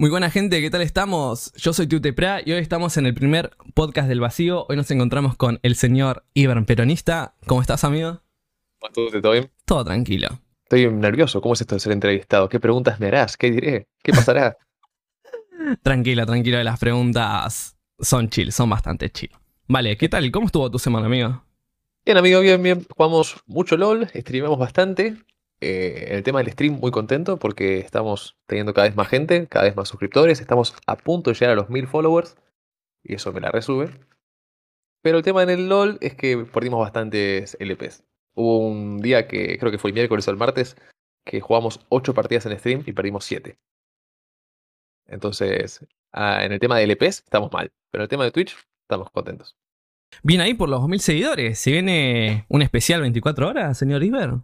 Muy buena gente, ¿qué tal estamos? Yo soy Tutepra y hoy estamos en el primer podcast del vacío. Hoy nos encontramos con el señor Iber Peronista. ¿Cómo estás, amigo? ¿Todo bien? Todo tranquilo. Estoy nervioso. ¿Cómo es esto de ser entrevistado? ¿Qué preguntas me harás? ¿Qué diré? ¿Qué pasará? tranquilo, tranquilo. Las preguntas son chill, son bastante chill. Vale, ¿qué tal? ¿Cómo estuvo tu semana, amigo? Bien, amigo, bien, bien. Jugamos mucho LOL, streamamos bastante. Eh, en el tema del stream, muy contento porque estamos teniendo cada vez más gente, cada vez más suscriptores. Estamos a punto de llegar a los mil followers y eso me la resube. Pero el tema en el LOL es que perdimos bastantes LPs. Hubo un día que creo que fue el miércoles o el martes que jugamos 8 partidas en stream y perdimos 7. Entonces, ah, en el tema de LPs estamos mal, pero en el tema de Twitch estamos contentos. Bien ahí por los 2000 seguidores. ¿Se viene un especial 24 horas, señor Iber?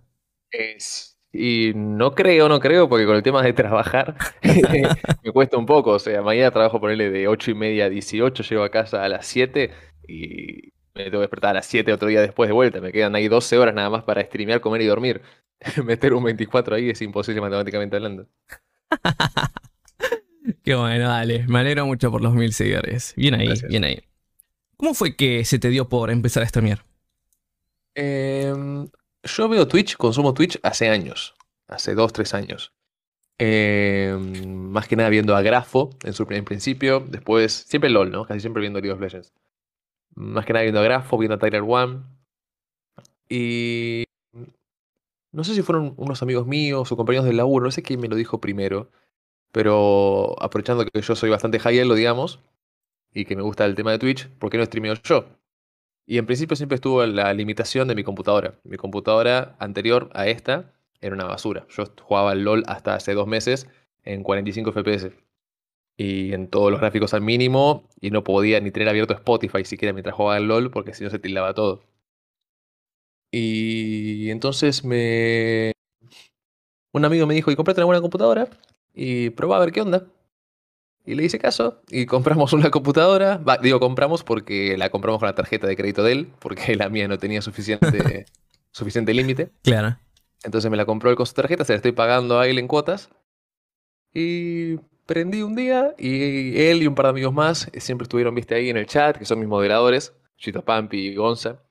Y no creo, no creo, porque con el tema de trabajar me cuesta un poco. O sea, mañana trabajo por él de 8 y media a 18, llego a casa a las 7 y me tengo que despertar a las 7 otro día después de vuelta. Me quedan ahí 12 horas nada más para streamear, comer y dormir. Meter un 24 ahí es imposible matemáticamente hablando. Qué bueno, dale. Me alegro mucho por los mil seguidores. Bien ahí, bien ahí. ¿Cómo fue que se te dio por empezar a streamear? Eh, yo veo Twitch, consumo Twitch hace años, hace dos, tres años. Em, más que nada viendo a Grafo en su primer principio, después, siempre LOL, ¿no? Casi siempre viendo League of Legends. Más que nada viendo a Grafo, viendo a Tyler One. Y no sé si fueron unos amigos míos o compañeros del laburo, no sé quién me lo dijo primero, pero aprovechando que yo soy bastante high lo digamos, y que me gusta el tema de Twitch, ¿por qué no streameo yo? Y en principio siempre estuvo la limitación de mi computadora. Mi computadora anterior a esta era una basura. Yo jugaba al LOL hasta hace dos meses en 45 FPS. Y en todos los gráficos al mínimo. Y no podía ni tener abierto Spotify siquiera mientras jugaba al LOL porque si no se tildaba todo. Y entonces me... Un amigo me dijo, y comprate una buena computadora y probá a ver qué onda. Y le hice caso y compramos una computadora. digo, compramos porque la compramos con la tarjeta de crédito de él, porque la mía no tenía suficiente, suficiente límite. Claro. Entonces me la compró él con su tarjeta, se la estoy pagando a él en cuotas. Y prendí un día y él y un par de amigos más siempre estuvieron, viste, ahí en el chat, que son mis moderadores, Chito Pampi y Gonza,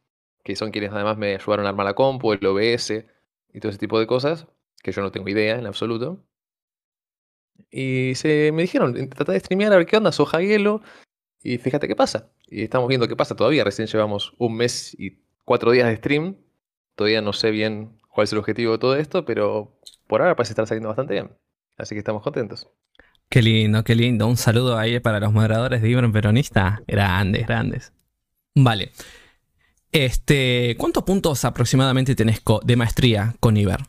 que son quienes además me ayudaron a armar la compu, el OBS y todo ese tipo de cosas, que yo no tengo idea en absoluto. Y se me dijeron, trata de streamear a ver qué onda, soja hielo. Y fíjate qué pasa. Y estamos viendo qué pasa todavía. Recién llevamos un mes y cuatro días de stream. Todavía no sé bien cuál es el objetivo de todo esto, pero por ahora parece estar saliendo bastante bien. Así que estamos contentos. Qué lindo, qué lindo. Un saludo ahí para los moderadores de Ibron Peronista. Grandes, grandes. Vale. Este, ¿cuántos puntos aproximadamente tenés de maestría con Iber?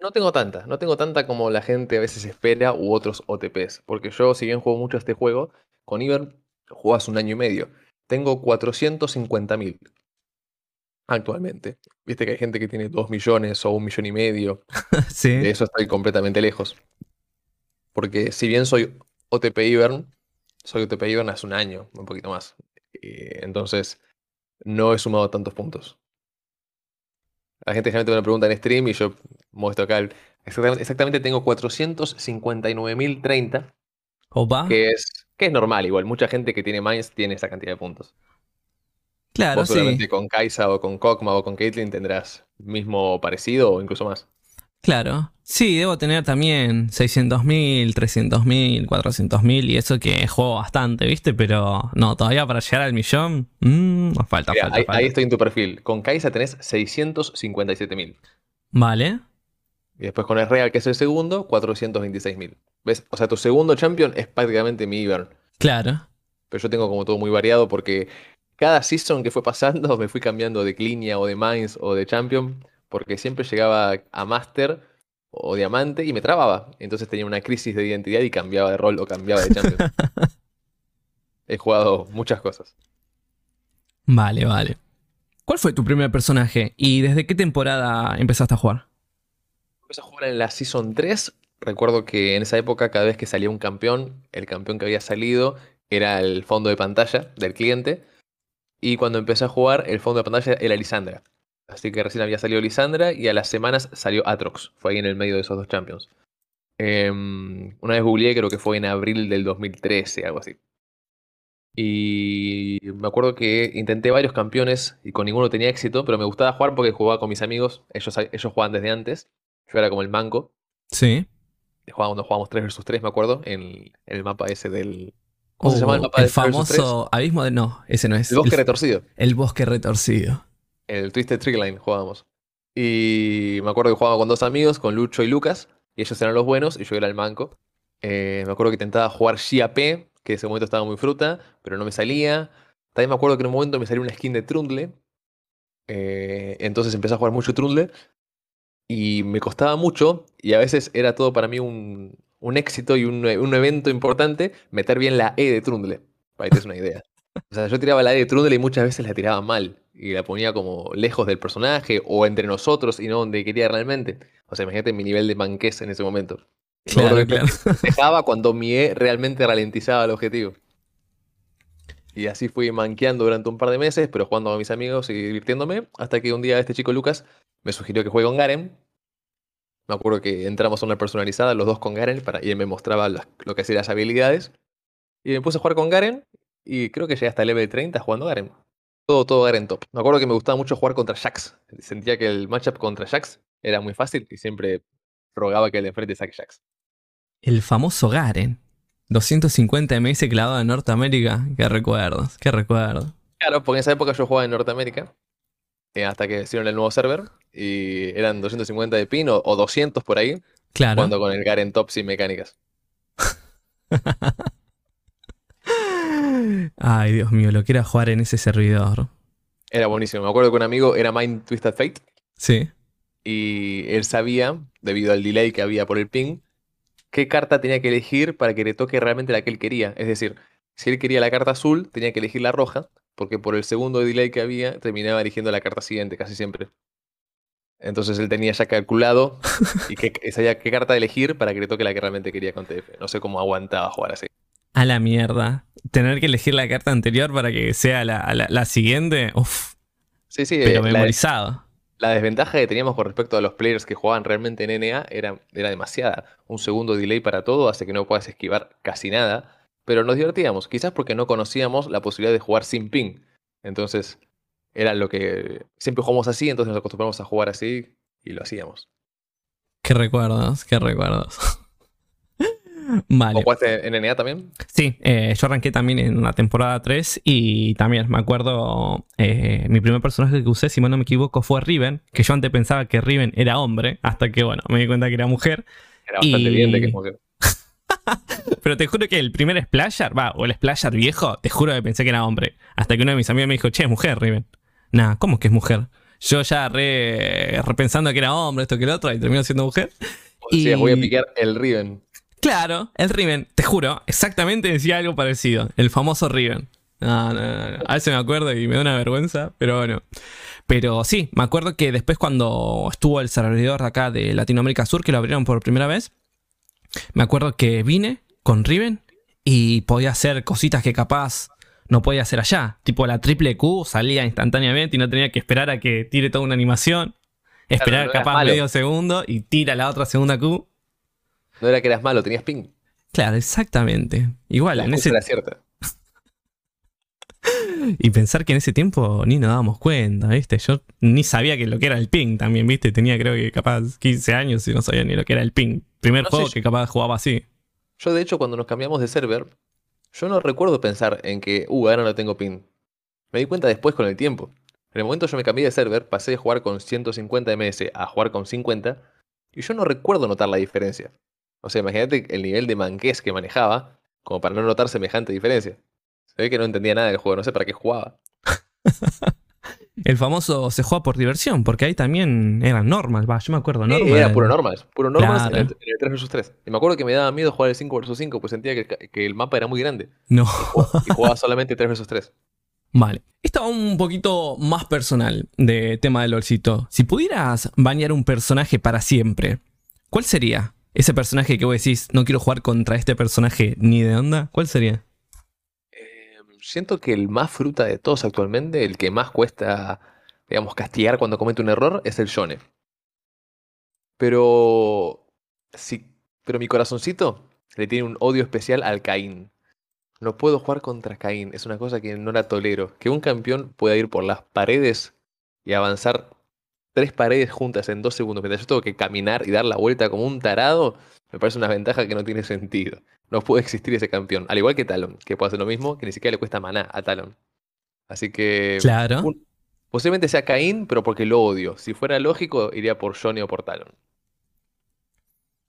No tengo tanta, no tengo tanta como la gente a veces espera u otros OTPs. Porque yo, si bien juego mucho este juego, con Iber juego hace un año y medio. Tengo 450.000 actualmente. Viste que hay gente que tiene 2 millones o un millón y medio. sí. De eso estoy completamente lejos. Porque si bien soy OTP Ivern, soy OTP Ivern hace un año, un poquito más. Eh, entonces, no he sumado tantos puntos. La gente generalmente me pregunta en stream y yo muestro acá. exactamente, tengo 459.030. Opa. Que es, que es normal, igual. Mucha gente que tiene Mines tiene esa cantidad de puntos. Claro, Vos seguramente con Kaisa o con Kokma o con Caitlyn tendrás mismo parecido o incluso más. Claro. Sí, debo tener también 600.000, 300.000, 400.000 y eso que juego bastante, ¿viste? Pero no, todavía para llegar al millón, mmm, falta, falta, ahí, falta. ahí, estoy en tu perfil. Con Kaisa tenés 657.000. Vale. Y después con el Real, que es el segundo, 426.000. ¿Ves? O sea, tu segundo champion es prácticamente mi Ivern. Claro. Pero yo tengo como todo muy variado porque cada season que fue pasando me fui cambiando de Clinia o de Mines o de Champion porque siempre llegaba a Master o Diamante y me trababa. Entonces tenía una crisis de identidad y cambiaba de rol o cambiaba de Champion. He jugado muchas cosas. Vale, vale. ¿Cuál fue tu primer personaje y desde qué temporada empezaste a jugar? Empecé a jugar en la Season 3. Recuerdo que en esa época, cada vez que salía un campeón, el campeón que había salido era el fondo de pantalla del cliente. Y cuando empecé a jugar, el fondo de pantalla era Lisandra. Así que recién había salido Lisandra y a las semanas salió Atrox. Fue ahí en el medio de esos dos champions. Em, una vez googleé, creo que fue en abril del 2013, algo así. Y me acuerdo que intenté varios campeones y con ninguno tenía éxito, pero me gustaba jugar porque jugaba con mis amigos. Ellos, ellos jugaban desde antes. Yo era como el manco. Sí. Jugábamos, jugábamos 3 vs 3, me acuerdo, en, el mapa ese del. ¿Cómo se llama el Uh, mapa del famoso abismo de. No, ese no es. El bosque el, retorcido. el bosque retorcido. El Twisted Trigline jugábamos. Y me acuerdo que jugaba con dos amigos, con Lucho y Lucas, y ellos eran los buenos y yo era el manco. Eh, me acuerdo que intentaba jugar Xia P, que en ese momento estaba muy fruta, pero no me salía. También me acuerdo que en un momento me salió una skin de Trundle. eh, entonces empecé a jugar mucho Trundle. Y me costaba mucho, y a veces era todo para mí un, éxito y un, evento importante meter bien la E de Trundle. Para que te una idea. O sea, yo tiraba la E de Trundle y muchas veces la tiraba mal. Y la ponía como lejos del personaje o entre nosotros y no donde quería realmente. O sea, imagínate mi nivel de manquez en ese momento. Claro, que claro. Dejaba cuando mi E realmente ralentizaba el objetivo. Y así fui manqueando durante un par de meses, pero jugando con mis amigos y divirtiéndome, hasta que un día este chico Lucas me sugirió que juegue con Garen. Me acuerdo que entramos a una personalizada, los dos con Garen, para, y él me mostraba las- lo que hacían las habilidades. Y me puse a jugar con Garen, y creo que llegué hasta el level 30 jugando Garen. Todo, todo Garen top. Me acuerdo que me gustaba mucho jugar contra Jax. Sentía que el matchup contra Jax era muy fácil y siempre rogaba que el de enfrente saque Jax. El famoso Garen. 250 ms clavado en Norteamérica. Qué recuerdos, qué recuerdos. Claro, porque en esa época yo jugaba en Norteamérica, eh, hasta que hicieron el nuevo server, y eran 250 de pin o, o 200 por ahí, Claro. jugando con el Garen top sin mecánicas. Ay, Dios mío, lo que era jugar en ese servidor. Era buenísimo. Me acuerdo que un amigo era Mind Twisted Fate, Sí. y él sabía, debido al delay que había por el ping, qué carta tenía que elegir para que le toque realmente la que él quería. Es decir, si él quería la carta azul, tenía que elegir la roja, porque por el segundo delay que había, terminaba eligiendo la carta siguiente, casi siempre. Entonces él tenía ya calculado y que, sabía qué carta elegir para que le toque la que realmente quería con TF. No sé cómo aguantaba jugar así. A la mierda. Tener que elegir la carta anterior para que sea la, la- la siguiente. Uf, Sí, sí, pero eh, la, memorizado. la desventaja que teníamos con respecto a los players que jugaban realmente en NA era, era demasiada. Un segundo delay para todo hace que no puedas esquivar casi nada. Pero nos divertíamos, quizás porque no conocíamos la posibilidad de jugar sin ping. Entonces, era lo que siempre jugamos así, entonces nos acostumbramos a jugar así y lo hacíamos. Qué recuerdos, qué recuerdos. Vale. ¿O jugaste en NA también? Sí, eh, yo arranqué también en una temporada 3 y también me acuerdo, eh, mi primer personaje que usé, si mal no me equivoco, fue Riven, que yo antes pensaba que Riven era hombre, hasta que, bueno, me di cuenta que era mujer. Era bastante Y- de que como que- Pero te juro que el primer Splasher, va, o el Splasher viejo, te juro que pensé que era hombre. Hasta que uno de mis amigos me dijo, che, es mujer, Riven. Nah, ¿cómo que es mujer? Yo ya re, repensando que era hombre, esto que el otro, y terminó siendo mujer. Y- voy a piquear el Riven. Claro, el Riven, te juro, exactamente decía algo parecido. El famoso Riven. No, no, no, no. A veces me acuerdo y me da una vergüenza, pero bueno. Pero sí, me acuerdo que después cuando estuvo el servidor de acá de Latinoamérica Sur, que lo abrieron por primera vez, me acuerdo que vine con Riven y podía hacer cositas que capaz no podía hacer allá. Tipo la triple Q salía instantáneamente y no tenía que esperar a que tire toda una animación. Esperar capaz medio segundo y tira la otra segunda Q. No era que eras malo, tenías ping. Claro, exactamente. Igual, La en ese, era cierta. y pensar que en ese tiempo ni nos dábamos cuenta, ¿viste? Yo ni sabía que lo que era el ping también, ¿viste? Tenía creo que capaz 15 años y no sabía ni lo que era el ping. Primer No juego que capaz jugaba así. Yo, de hecho, cuando nos cambiamos de server, yo no recuerdo pensar en que, uh, ahora no tengo ping. Me di cuenta después con el tiempo. En el momento yo me cambié de server, pasé de jugar con 150 ms a jugar con 50, y yo no recuerdo notar la diferencia. O sea, imagínate el nivel de manquez que manejaba, como para no notar semejante diferencia. Se ve que no entendía nada del juego, no sé para qué jugaba. El famoso se juega por diversión, porque ahí también eran normal, va, yo me acuerdo, Sí, normal. era puro normals, puro normals en, Claro. en el 3 vs 3. Y me acuerdo que me daba miedo jugar el 5 vs 5, pues sentía que, que el mapa era muy grande. No. Y jugaba solamente 3 vs 3. Vale. Esto va un poquito más personal de tema del LOLcito. Si pudieras bañar un personaje para siempre, ¿cuál sería? Ese personaje que vos decís, no quiero jugar contra este personaje ni de onda, ¿cuál sería? Eh, siento que el más fruta de todos actualmente, el que más cuesta, digamos, castigar cuando comete un error, es el Yone. Pero si pero mi corazoncito le tiene un odio especial al Caín. No puedo jugar contra Caín, es una cosa que no la tolero. Que un campeón pueda ir por las paredes y avanzar tres paredes juntas en dos segundos, mientras yo tengo que caminar y dar la vuelta como un tarado, me parece una ventaja que no tiene sentido. No puede existir ese campeón. Al igual que Talon, que puede hacer lo mismo, que ni siquiera le cuesta maná a Talon. Así que. Claro. un- posiblemente sea Caín, pero porque lo odio. Si fuera lógico, iría por Johnny o por Talon.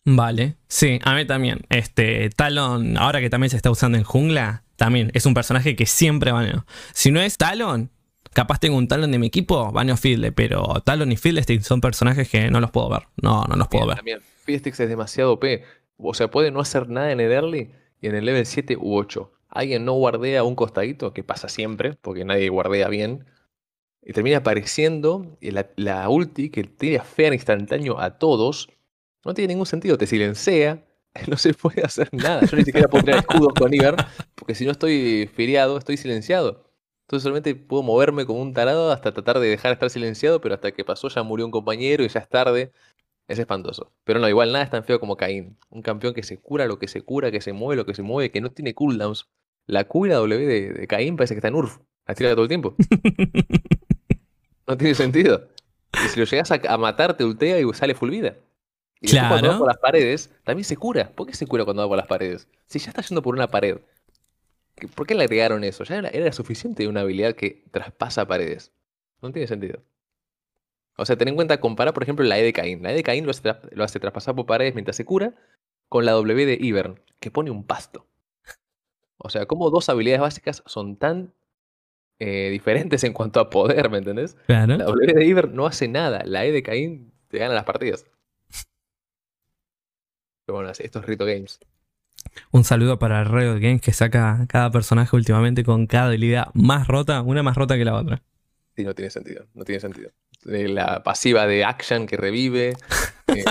Vale. Sí, a mí también. Este, Talon, ahora que también se está usando en jungla, también es un personaje que siempre baneo. Si no es Talon, capaz tengo un Talon de mi equipo, baneo Fiddle, pero Talon y Fiddlestick son personajes que no los puedo ver. No, no los puedo ver. También, Fiddlesticks es demasiado OP. O sea, puede no hacer nada en el early y en el level 7 u 8. Alguien no guardea un costadito, que pasa siempre, porque nadie guardea bien. Y termina apareciendo la, la ulti que tira fea instantáneo a todos. No tiene ningún sentido, te silencia. No se puede hacer nada. Yo ni siquiera puedo tirar escudos con Iber, porque si no estoy feriado, estoy silenciado. Entonces solamente puedo moverme como un tarado hasta tratar de dejar de estar silenciado, pero hasta que pasó ya murió un compañero y ya es tarde. Es espantoso. Pero no, igual nada es tan feo como Caín. Un campeón que se cura lo que se cura, que se mueve lo que se mueve, que no tiene cooldowns. La Q y la W de, de Caín parece que está en URF. La tira todo el tiempo. No tiene sentido. Y si lo llegas a, a matar, te ultea y sale full vida. Y después cuando va Claro. por las paredes, también se cura. ¿Por qué se cura cuando va por las paredes? Si ya está yendo por una pared. ¿Qué- ¿Por qué le agregaron eso? Ya era, era suficiente una habilidad que traspasa paredes. No tiene sentido. O sea, ten en cuenta, comparar, por ejemplo, la E de Caín. La E de Caín lo hace, tra- lo hace traspasar por paredes mientras se cura con la W de Ivern, que pone un pasto. O sea, como dos habilidades básicas son tan eh, diferentes en cuanto a poder, ¿me entendés? Claro. La W de Ivern no hace nada. La E de Caín te gana las partidas. Pero bueno, estos Rito Games. Un saludo para Riot Games que saca cada personaje últimamente con cada habilidad más rota, una más rota que la otra. Sí, no tiene sentido. No tiene sentido. La pasiva de Action que revive. eh,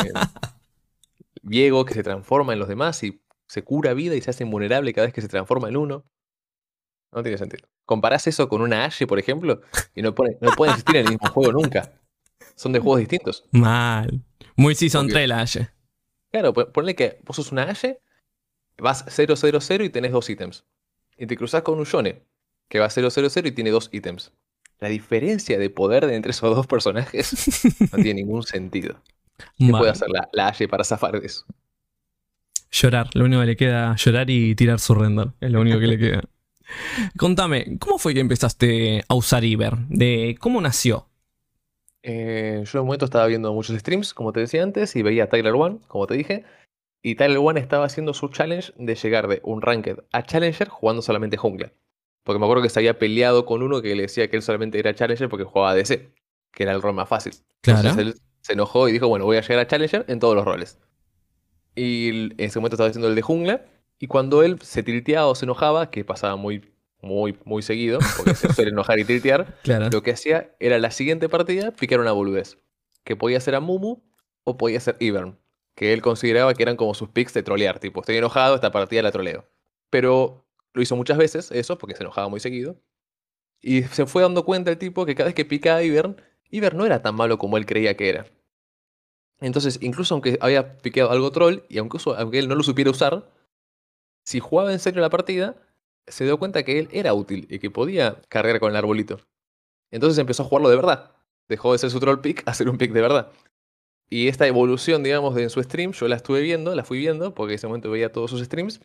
Viego que se transforma en los demás y se cura vida y se hace invulnerable cada vez que se transforma en uno. No tiene sentido. Comparás eso con una Ashe, por ejemplo, y no, pone- no pueden existir en el mismo juego nunca. Son de juegos distintos. Mal. Muy Season Obvio. 3 la Ashe. Claro, pon- ponle que vos sos una Ashe, vas 000 y tenés dos ítems. Y te cruzás con un Yone, que va 000 y tiene dos ítems. La diferencia de poder de entre esos dos personajes no tiene ningún sentido. ¿Qué puede hacer la, la Ashe para zafar de eso? Llorar. Lo único que le queda llorar y tirar su render. Es lo único que le queda. Contame, ¿cómo fue que empezaste a usar Iber? ¿De cómo nació? Eh, yo en un momento estaba viendo muchos streams, como te decía antes, y veía a Tyler One, como te dije. Y Tyler One estaba haciendo su challenge de llegar de un ranked a Challenger jugando solamente jungla. Porque me acuerdo que se había peleado con uno que le decía que él solamente era Challenger porque jugaba DC, que era el rol más fácil. Claro. Entonces él se enojó y dijo, bueno, voy a llegar a Challenger en todos los roles. Y en ese momento estaba haciendo el de jungla. Y cuando él se tilteaba o se enojaba, que pasaba muy, muy, muy seguido, porque se suele enojar y tiltear, Claro. lo que hacía era la siguiente partida picar una boludez. Que podía ser a Mumu o podía ser Ivern. Que él consideraba que eran como sus picks de trolear. Tipo, estoy enojado, esta partida la troleo. Pero lo hizo muchas veces, eso, porque se enojaba muy seguido. Y se fue dando cuenta el tipo que cada vez que picaba a Ivern, Ivern no era tan malo como él creía que era. Entonces, incluso aunque había piqueado algo troll, y aunque, aunque él no lo supiera usar, si jugaba en serio la partida, se dio cuenta que él era útil y que podía cargar con el arbolito. Entonces empezó a jugarlo de verdad. Dejó de ser su troll pick a ser un pick de verdad. Y esta evolución, digamos, de en su stream, yo la estuve viendo, la fui viendo, porque en ese momento veía todos sus streams.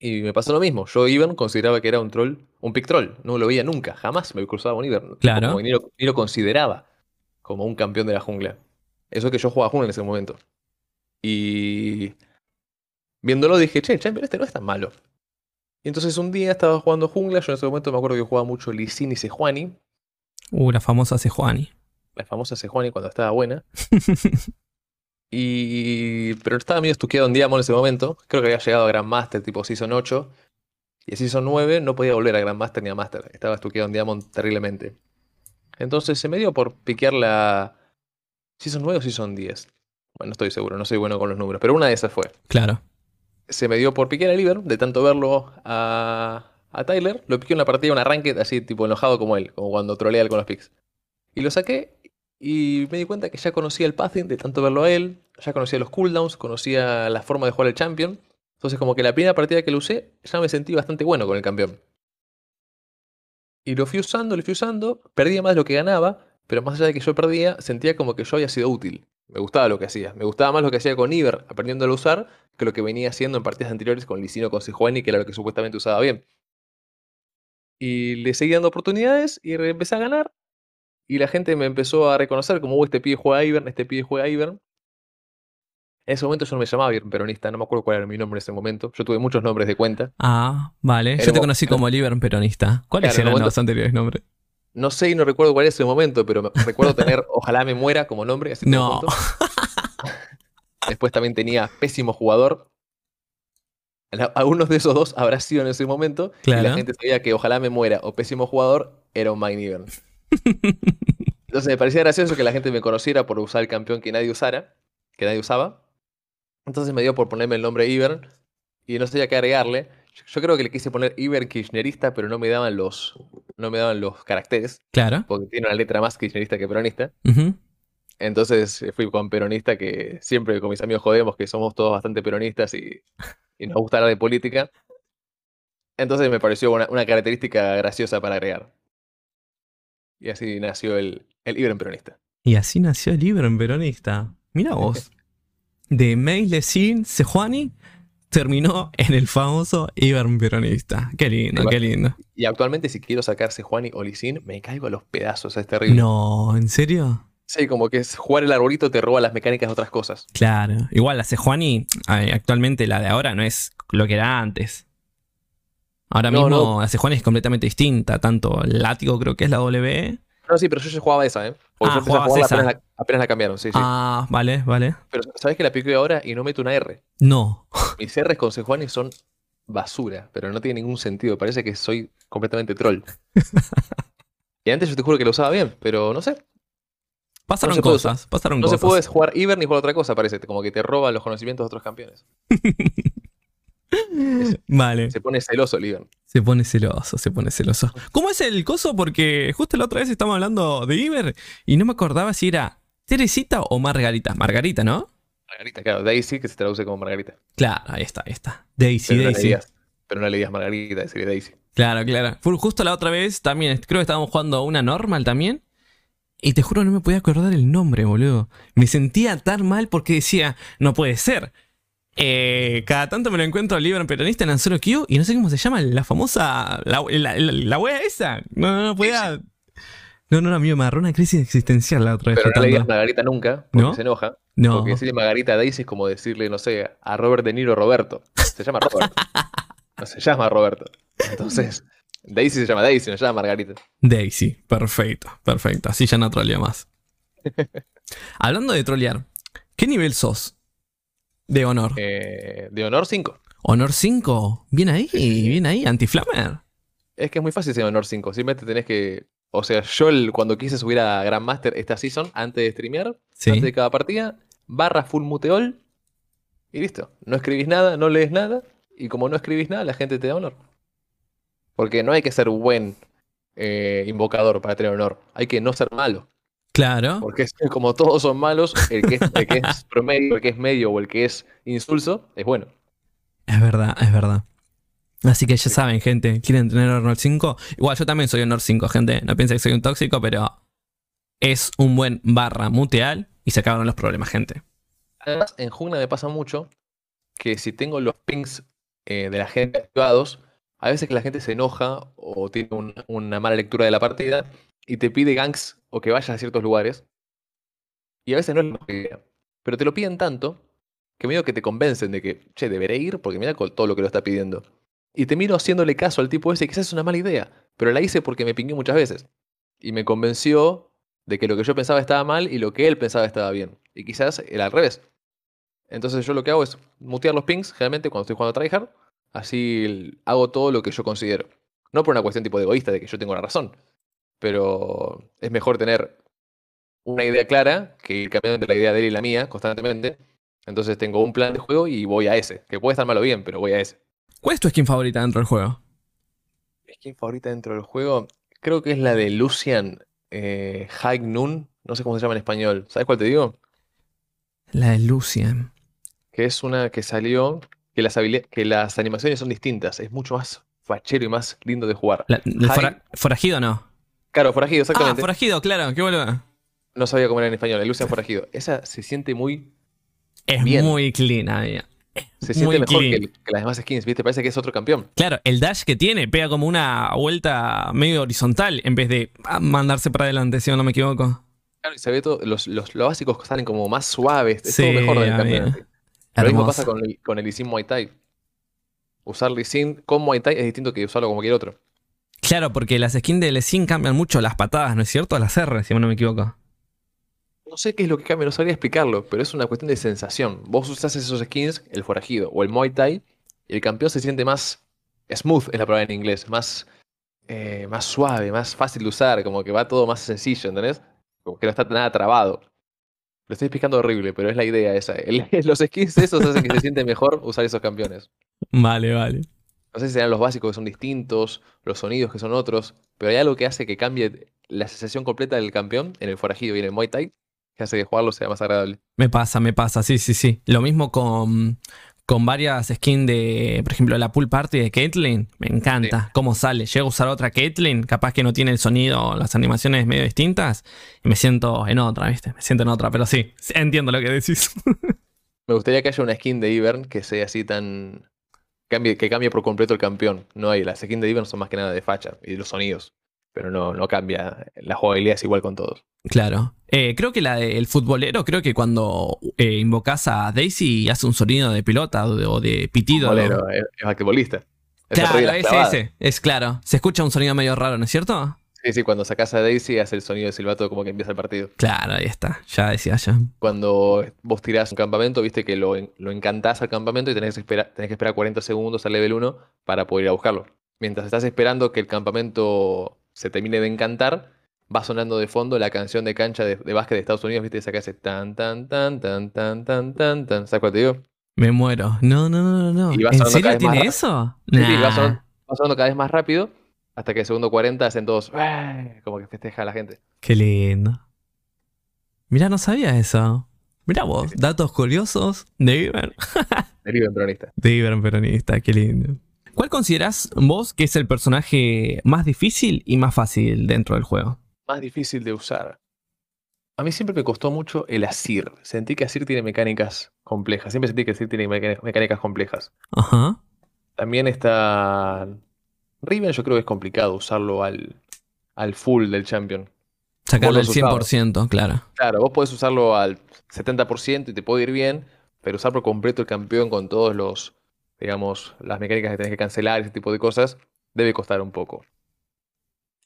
Y me pasó lo mismo. Yo, Ivern, consideraba que era un troll, un pick troll. No lo veía nunca, jamás me cruzaba con Ivern. Claro. Como ni, lo, ni lo consideraba como un campeón de la jungla. Eso que yo jugaba jungla en ese momento. Y viéndolo dije, che, Champion este no es tan malo. Y entonces un día estaba jugando jungla, yo en ese momento me acuerdo que jugaba mucho Lee Sin y Sejuani, Uh, la famosa Sejuani. La famosa Sejuani cuando estaba buena. Y... Pero estaba medio estuqueado en Diamond en ese momento. Creo que había llegado a Grandmaster tipo Season 8. Y en Season 9 no podía volver a Grandmaster ni a Master. Estaba estuqueado en Diamond terriblemente. Entonces se me dio por piquear la... ¿Season 9 o Season 10? Bueno, no estoy seguro, no soy bueno con los números. Pero una de esas fue. Claro. Se me dio por piquear a Liver, de tanto verlo a, a Tyler. Lo piqué en una partida, un arranque así tipo enojado como él. Como cuando trolea él con los picks. Y lo saqué Y me di cuenta que ya conocía el pathing de tanto verlo a él, ya conocía los cooldowns, conocía la forma de jugar el champion. Entonces como que la primera partida que lo usé, ya me sentí bastante bueno con el campeón. Y lo fui usando, lo fui usando, perdía más de lo que ganaba, pero más allá de que yo perdía, sentía como que yo había sido útil. Me gustaba lo que hacía. Me gustaba más lo que hacía con Iber, aprendiéndolo a usar, que lo que venía haciendo en partidas anteriores con Licino, con Sejuani, que era lo que supuestamente usaba bien. Y le seguí dando oportunidades y empecé a ganar. Y la gente me empezó a reconocer como, este pibe juega a Ivern, este pibe juega a Ivern. En ese momento yo no me llamaba Ivern Peronista, no me acuerdo cuál era mi nombre en ese momento. Yo tuve muchos nombres de cuenta. Ah, vale. yo te conocí como el Ivern Peronista. ¿Cuáles eran los anteriores nombres? No sé y no recuerdo cuál es ese momento, pero recuerdo tener Ojalá me muera como nombre. no. Después también tenía Pésimo Jugador. Algunos de esos dos habrá sido en ese momento. Y la gente sabía que Ojalá me muera o Pésimo Jugador era un Ivern. Entonces me parecía gracioso que la gente me conociera por usar el campeón que nadie usara, que nadie usaba. Entonces me dio por ponerme el nombre Ivern y no sabía qué agregarle. Yo creo que le quise poner Iber kirchnerista, pero no me daban los, no me daban los caracteres. Claro. Porque tiene una letra más kirchnerista que peronista. Entonces eh, fui con peronista, que siempre con mis amigos jodemos que somos todos bastante peronistas y, nos gusta hablar de política. Entonces me pareció una, característica graciosa para agregar. Y así nació el, el Iberen peronista. Y así nació el Iberen peronista. Mira vos. de Meilecin Sejuani terminó en el famoso Ibern peronista. Qué lindo, qué lindo. Y actualmente si quiero sacarse Juan o Licin, me caigo a los pedazos, es terrible. No, ¿en serio? Sí, como que es jugar el arbolito te roba las mecánicas de otras cosas. Claro. Igual la Sejuani, actualmente la de ahora no es lo que era antes. Ahora mismo la Sejuani es completamente distinta. Tanto el látigo creo que es la W no, sí, pero yo ya jugaba esa, ¿eh? ah, jugabas esa. Apenas, la, cambiaron, sí, sí. Ah, vale, vale. Pero ¿sabes que la piqué ahora y no meto una R? No. Mis R's con Sejuani son basura, pero no tiene ningún sentido. Parece que soy completamente troll. y antes yo te juro que lo usaba bien, pero no sé. Pasaron cosas, pasaron no cosas. No se puede jugar Iber ni jugar otra cosa, parece. Como que te roban los conocimientos de otros campeones. vale. Se pone celoso el Se pone celoso, se pone celoso. ¿Cómo es el coso? Porque justo la otra vez estábamos hablando de Iber y no me acordaba si era Teresita o Margarita. Margarita, ¿no? Margarita, claro. Daisy, que se traduce como Margarita. Claro, ahí está, ahí está. Daisy, Daisy. pero no le digas Margarita, sería Daisy. Claro, claro. Justo la otra vez también, creo que estábamos jugando una normal también. Y te juro, no me podía acordar el nombre, boludo. Me sentía tan mal porque decía, no puede ser. Eh, cada tanto me lo encuentro libre peronista en Anzoro Q y no sé cómo se llama, la famosa. La, la, wea esa. No, no, no podía. No, no, amigo, me agarró una crisis existencial la otra vez. Pero no le digas Margarita nunca, porque se enoja. No. Porque decirle Margarita Daisy es como decirle, no sé, a Robert De Niro Roberto. Se llama Robert. no se llama Roberto. Entonces, Daisy se llama Daisy, no se llama Margarita. Daisy, perfecto, perfecto. Así ya no trolea más. Hablando de trolear, ¿qué nivel sos? De honor. Eh, de honor 5. Honor 5. Bien ahí, bien ahí, anti-flamer. Es que es muy fácil ser honor 5. Simplemente tenés que. O sea, yo cuando quise subir a Grandmaster esta season, antes de streamear, antes de cada partida, barra full muteol y listo. No escribís nada, no lees nada. Y como no escribís nada, la gente te da honor. Porque no hay que ser buen eh, invocador para tener honor. Hay que no ser malo. Claro. Porque como todos son malos, el que, es, promedio, el que es medio o el que es insulso es bueno. Es verdad, es verdad. Así que ya saben, gente, ¿quieren tener Honor 5? Igual yo también soy Honor 5, gente. No piensen que soy un tóxico, pero es un buen barra muteal y se acabaron los problemas, gente. Además, en Jungla me pasa mucho que si tengo los pings eh, de la gente activados, a veces que la gente se enoja o tiene una mala lectura de la partida y te pide ganks o que vayas a ciertos lugares. Y a veces no es la idea. Pero te lo piden tanto que medio que te convencen de que, che, deberé ir porque mira todo lo que lo está pidiendo. Y te miro haciéndole caso al tipo ese, quizás es una mala idea, pero la hice porque me pingué muchas veces. Y me convenció de que lo que yo pensaba estaba mal y lo que él pensaba estaba bien. Y quizás era al revés. Entonces yo lo que hago es mutear los pings, generalmente cuando estoy jugando a tryhard, así hago todo lo que yo considero. No por una cuestión tipo de egoísta, de que yo tengo la razón, pero es mejor tener una idea clara que ir cambiando entre la idea de él y la mía constantemente. Entonces tengo un plan de juego y voy a ese, que puede estar mal o bien, pero voy a ese. ¿Cuál es tu skin favorita dentro del juego? Skin favorita dentro del juego, creo que es la de Lucian eh, High Noon, No sé cómo se llama en español. ¿Sabes cuál te digo? La de Lucian. Que es una que salió, que las, que las animaciones son distintas. Es mucho más fachero y más lindo de jugar. La- ¿el ¿Forajido no? Claro, forajido, Ah, exactamente. forajido, claro, qué boludo. No sabía cómo era en español. El Lucian forajido. Esa se siente muy. Es Bien. muy clean, amigo. Se siente Muy mejor que, que las demás skins, ¿viste? Parece que es otro campeón. Claro, el dash que tiene pega como una vuelta medio horizontal en vez de ah, mandarse para adelante, si no me equivoco. Claro, y se ve todo. Los, los, los básicos salen como más suaves. Es Sí, todo mejor del campeón. Lo mismo pasa con el, con el Lee Sin Muay Thai. Usar Lee Sin con Muay Thai es distinto que usarlo como cualquier otro. Claro, porque las skins de Lesin cambian mucho las patadas, ¿no es cierto? Las R, si no me equivoco. No sé qué es lo que cambia, no sabría explicarlo, pero es una cuestión de sensación. Vos usás esos skins, el forajido o el Muay Thai, y el campeón se siente más smooth, es la palabra en inglés, más, eh, más suave, más fácil de usar, como que va todo más sencillo, ¿entendés? Como que no está nada trabado. Lo estoy explicando horrible, pero es la idea esa. El- los skins esos hacen que se siente mejor usar esos campeones. Vale, vale. No sé si serán los básicos que son distintos, los sonidos que son otros, pero hay algo que hace que cambie la sensación completa del campeón en el forajido y en el Muay Thai, que hace que jugarlo sea más agradable. Me pasa, me pasa, sí, sí, sí. Lo mismo con, con varias skins de, por ejemplo, la pool party de Caitlyn. Me encanta cómo sale. Llego a usar otra Caitlyn, capaz que no tiene el sonido, las animaciones medio distintas, y me siento en otra, ¿viste? Me siento en otra, pero sí, sí, entiendo lo que decís. Me gustaría que haya una skin de Ivern que sea así tan. Cambie, que cambie por completo el campeón. No hay. Las skins de Ivern son más que nada de facha y los sonidos. Pero no, no cambia. La jugabilidad es igual con todos. Claro. Eh, creo que la del futbolero, creo que cuando eh, invocas a Daisy hace un sonido de pelota o de, de pitido. Bolero, es, es basquetbolista. Es el Claro, de ese, ese. Es claro. Se escucha un sonido medio raro, ¿no es cierto? Sí, sí, cuando sacas a Daisy hace el sonido de silbato como que empieza el partido. Claro, ahí está. Ya decía yo. Cuando vos tirás un campamento, viste que lo, lo encantás al campamento y tenés que, esperar, tenés que esperar 40 segundos al level 1 para poder ir a buscarlo. Mientras estás esperando que el campamento se termine de encantar, va sonando de fondo la canción de cancha de, de básquet de Estados Unidos, viste, esa que hace tan tan tan tan tan tan tan tan. ¿Sabes cuál te digo? Me muero. No, no, no, no, no. Y va ¿En serio tiene eso? Sí, sí, va, Nah. sonando, va sonando cada vez más rápido hasta que el segundo 40 hacen todos "Eh", como que festeja a la gente. Qué lindo. Mirá, no sabía eso. Mirá vos, datos curiosos de Iber. Deriva en peronista. De Iber peronista, qué lindo. ¿Cuál considerás vos que es el personaje más difícil y más fácil dentro del juego? Más difícil de usar. A mí siempre me costó mucho el Asir. Sentí que Asir tiene mecánicas complejas. Siempre sentí que Asir tiene mecánicas complejas. Ajá. También está. Riven, yo creo que es complicado usarlo al, al full del champion. Sacarle el Vos lo has 100%, claro. Claro, vos podés usarlo al 70% y te puede ir bien, pero usar por completo el campeón con todos los, digamos, las mecánicas que tenés que cancelar, ese tipo de cosas, debe costar un poco.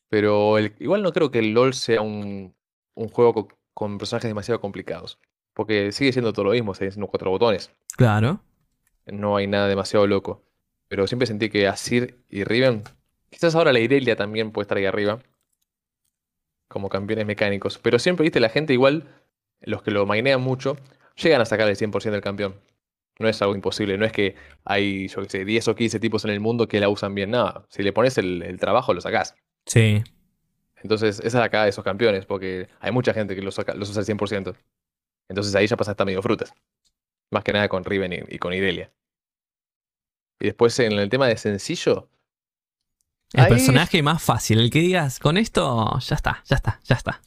Pero el- igual no creo que el LoL sea un, un juego co- con, personajes demasiado complicados. Porque sigue siendo todo lo mismo, sigue siendo cuatro botones. Claro. No hay nada demasiado loco. Pero siempre sentí que Asir y Riven, quizás ahora la Irelia también puede estar ahí arriba, como campeones mecánicos. Pero siempre, viste, la gente igual, los que lo magnean mucho, llegan a sacar el 100% del campeón. No es algo imposible, no es que hay, yo qué sé, 10 o 15 tipos en el mundo que la usan bien. Nada, si le pones el, el trabajo, lo sacás. Sí. Entonces, esa es acá de esos campeones, porque hay mucha gente que los, saca, los usa al 100%. Entonces ahí ya pasa hasta medio frutas. Más que nada con Riven y, y con Irelia. Y después en el tema de sencillo, El Ahí- personaje más fácil, el que digas, con esto, ya está, ya está, ya está.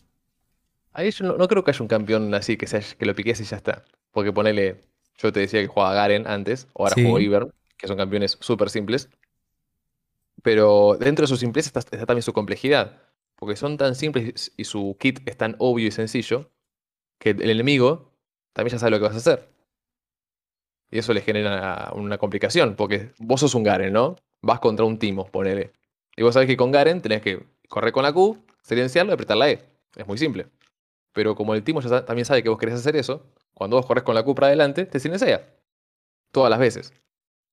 ahí yo no, no creo que haya un campeón así que, sea, que lo piques y ya está. Porque ponele, yo te decía que jugaba Garen antes, o ahora Sí. juego Ivern, que son campeones súper simples. Pero dentro de su simpleza está, está también su complejidad. Porque son tan simples y su kit es tan obvio y sencillo que el enemigo también ya sabe lo que vas a hacer. Y eso le genera una complicación, porque vos sos un Garen, ¿no? Vas contra un Timo, ponele. Y vos sabés que con Garen tenés que correr con la Q, silenciarlo y apretar la E. Es muy simple. Pero como el Timo ya también sabe que vos querés hacer eso, cuando vos corres con la Q para adelante, te silencia. Todas las veces.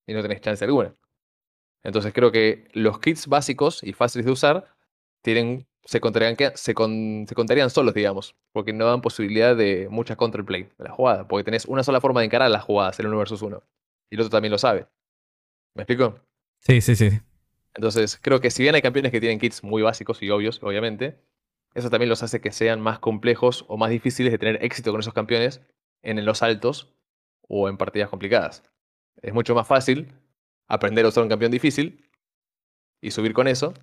Y no tenés chance alguna. Entonces creo que los kits básicos y fáciles de usar tienen, se, contarían, que- se, con- se contarían solos, digamos. Porque no dan posibilidad de mucha counterplay de la jugada. Porque tenés una sola forma de encarar las jugadas, el uno versus uno. Y el otro también lo sabe. ¿Me explico? Sí, sí, sí. Entonces, creo que si bien hay campeones que tienen kits muy básicos y obvios, obviamente, eso también los hace que sean más complejos o más difíciles de tener éxito con esos campeones en los altos o en partidas complicadas. Es mucho más fácil aprender a usar un campeón difícil y subir con eso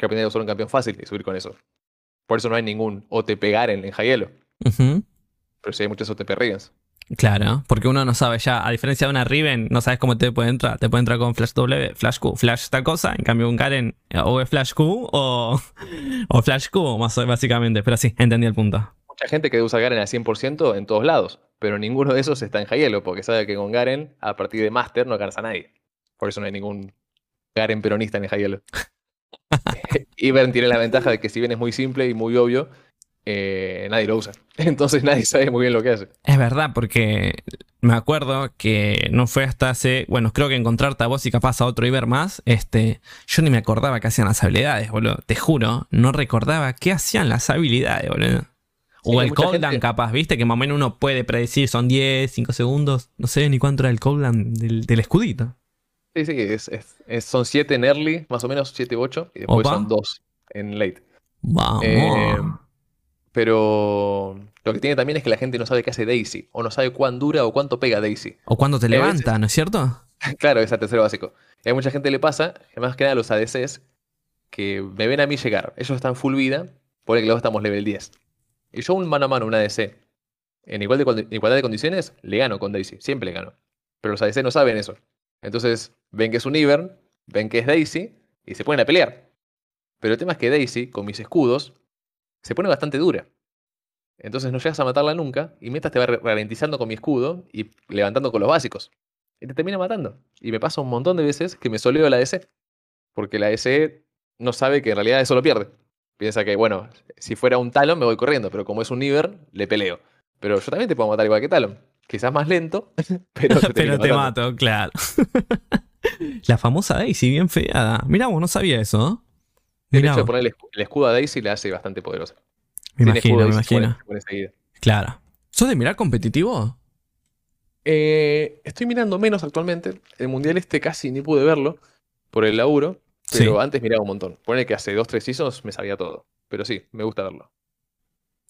a usar un campeón fácil y subir con eso. Por eso no hay ningún OTP Garen en Hielo. Pero sí hay muchos OTP Rivens. Claro, porque uno no sabe ya, a diferencia de una Riven, no sabes cómo te puede entrar. Te puede entrar con Flash W, Flash Q, Flash tal cosa. En cambio, un Garen eh, o es Flash Q o, o Flash Q, más básicamente. Pero sí, entendí el punto. Mucha gente que usa Garen al 100% en todos lados, pero ninguno de esos está en Hielo, porque sabe que con Garen, a partir de Master, no alcanza a nadie. Por eso no hay ningún Garen peronista en el Hielo. Ivern tiene la ventaja de que si bien es muy simple y muy obvio, eh, nadie lo usa. Entonces nadie sabe muy bien lo que hace. Es verdad, porque me acuerdo que no fue hasta hace, bueno, creo que encontrarte a vos y capaz a otro Iber más, este, yo ni me acordaba qué hacían las habilidades, boludo. Te juro, no recordaba qué hacían las habilidades, boludo. o el cooldown capaz, viste, que más o menos uno puede predecir, son 10, 5 segundos, no sé ni cuánto era el cooldown del, del escudito. Sí, sí, es, son 7 en early, más o menos 7 u 8, y después son 2 en late. Vamos. Eh, pero lo que tiene también es que la gente no sabe qué hace Daisy, o no sabe cuán dura o cuánto pega Daisy. O cuándo te levanta, ¿no es cierto? claro, es el tercero básico. Y a mucha gente le pasa, más que nada a los ADCs, que me ven a mí llegar. Ellos están full vida, por que luego estamos level 10. Y yo un mano a mano, un ADC, en igual de, igualdad de condiciones, le gano con Daisy. Siempre le gano. Pero los ADC no saben eso. Entonces ven que es un Ivern, ven que es Daisy, y se ponen a pelear. Pero el tema es que Daisy, con mis escudos, se pone bastante dura. Entonces no llegas a matarla nunca y mientras te va ralentizando con mi escudo y levantando con los básicos. Y te termina matando. Y me pasa un montón de veces que me soleo la DC. Porque la DC no sabe que en realidad eso lo pierde. Piensa que, bueno, si fuera un Talon me voy corriendo, pero como es un Niver, le peleo. Pero yo también te puedo matar igual que Talon. Quizás más lento, pero te, pero te mato, claro. la famosa Daisy, bien feada. Mira, vos no sabía eso. El hecho de poner el escudo a Daisy le hace bastante poderosa. Me imagino, me imagino. claro. ¿Sos de mirar competitivo? Eh, estoy mirando menos actualmente. El mundial este casi ni pude verlo por el laburo. Pero antes miraba un montón. Pone que hace dos, tres seasons me sabía todo. Pero sí, me gusta verlo.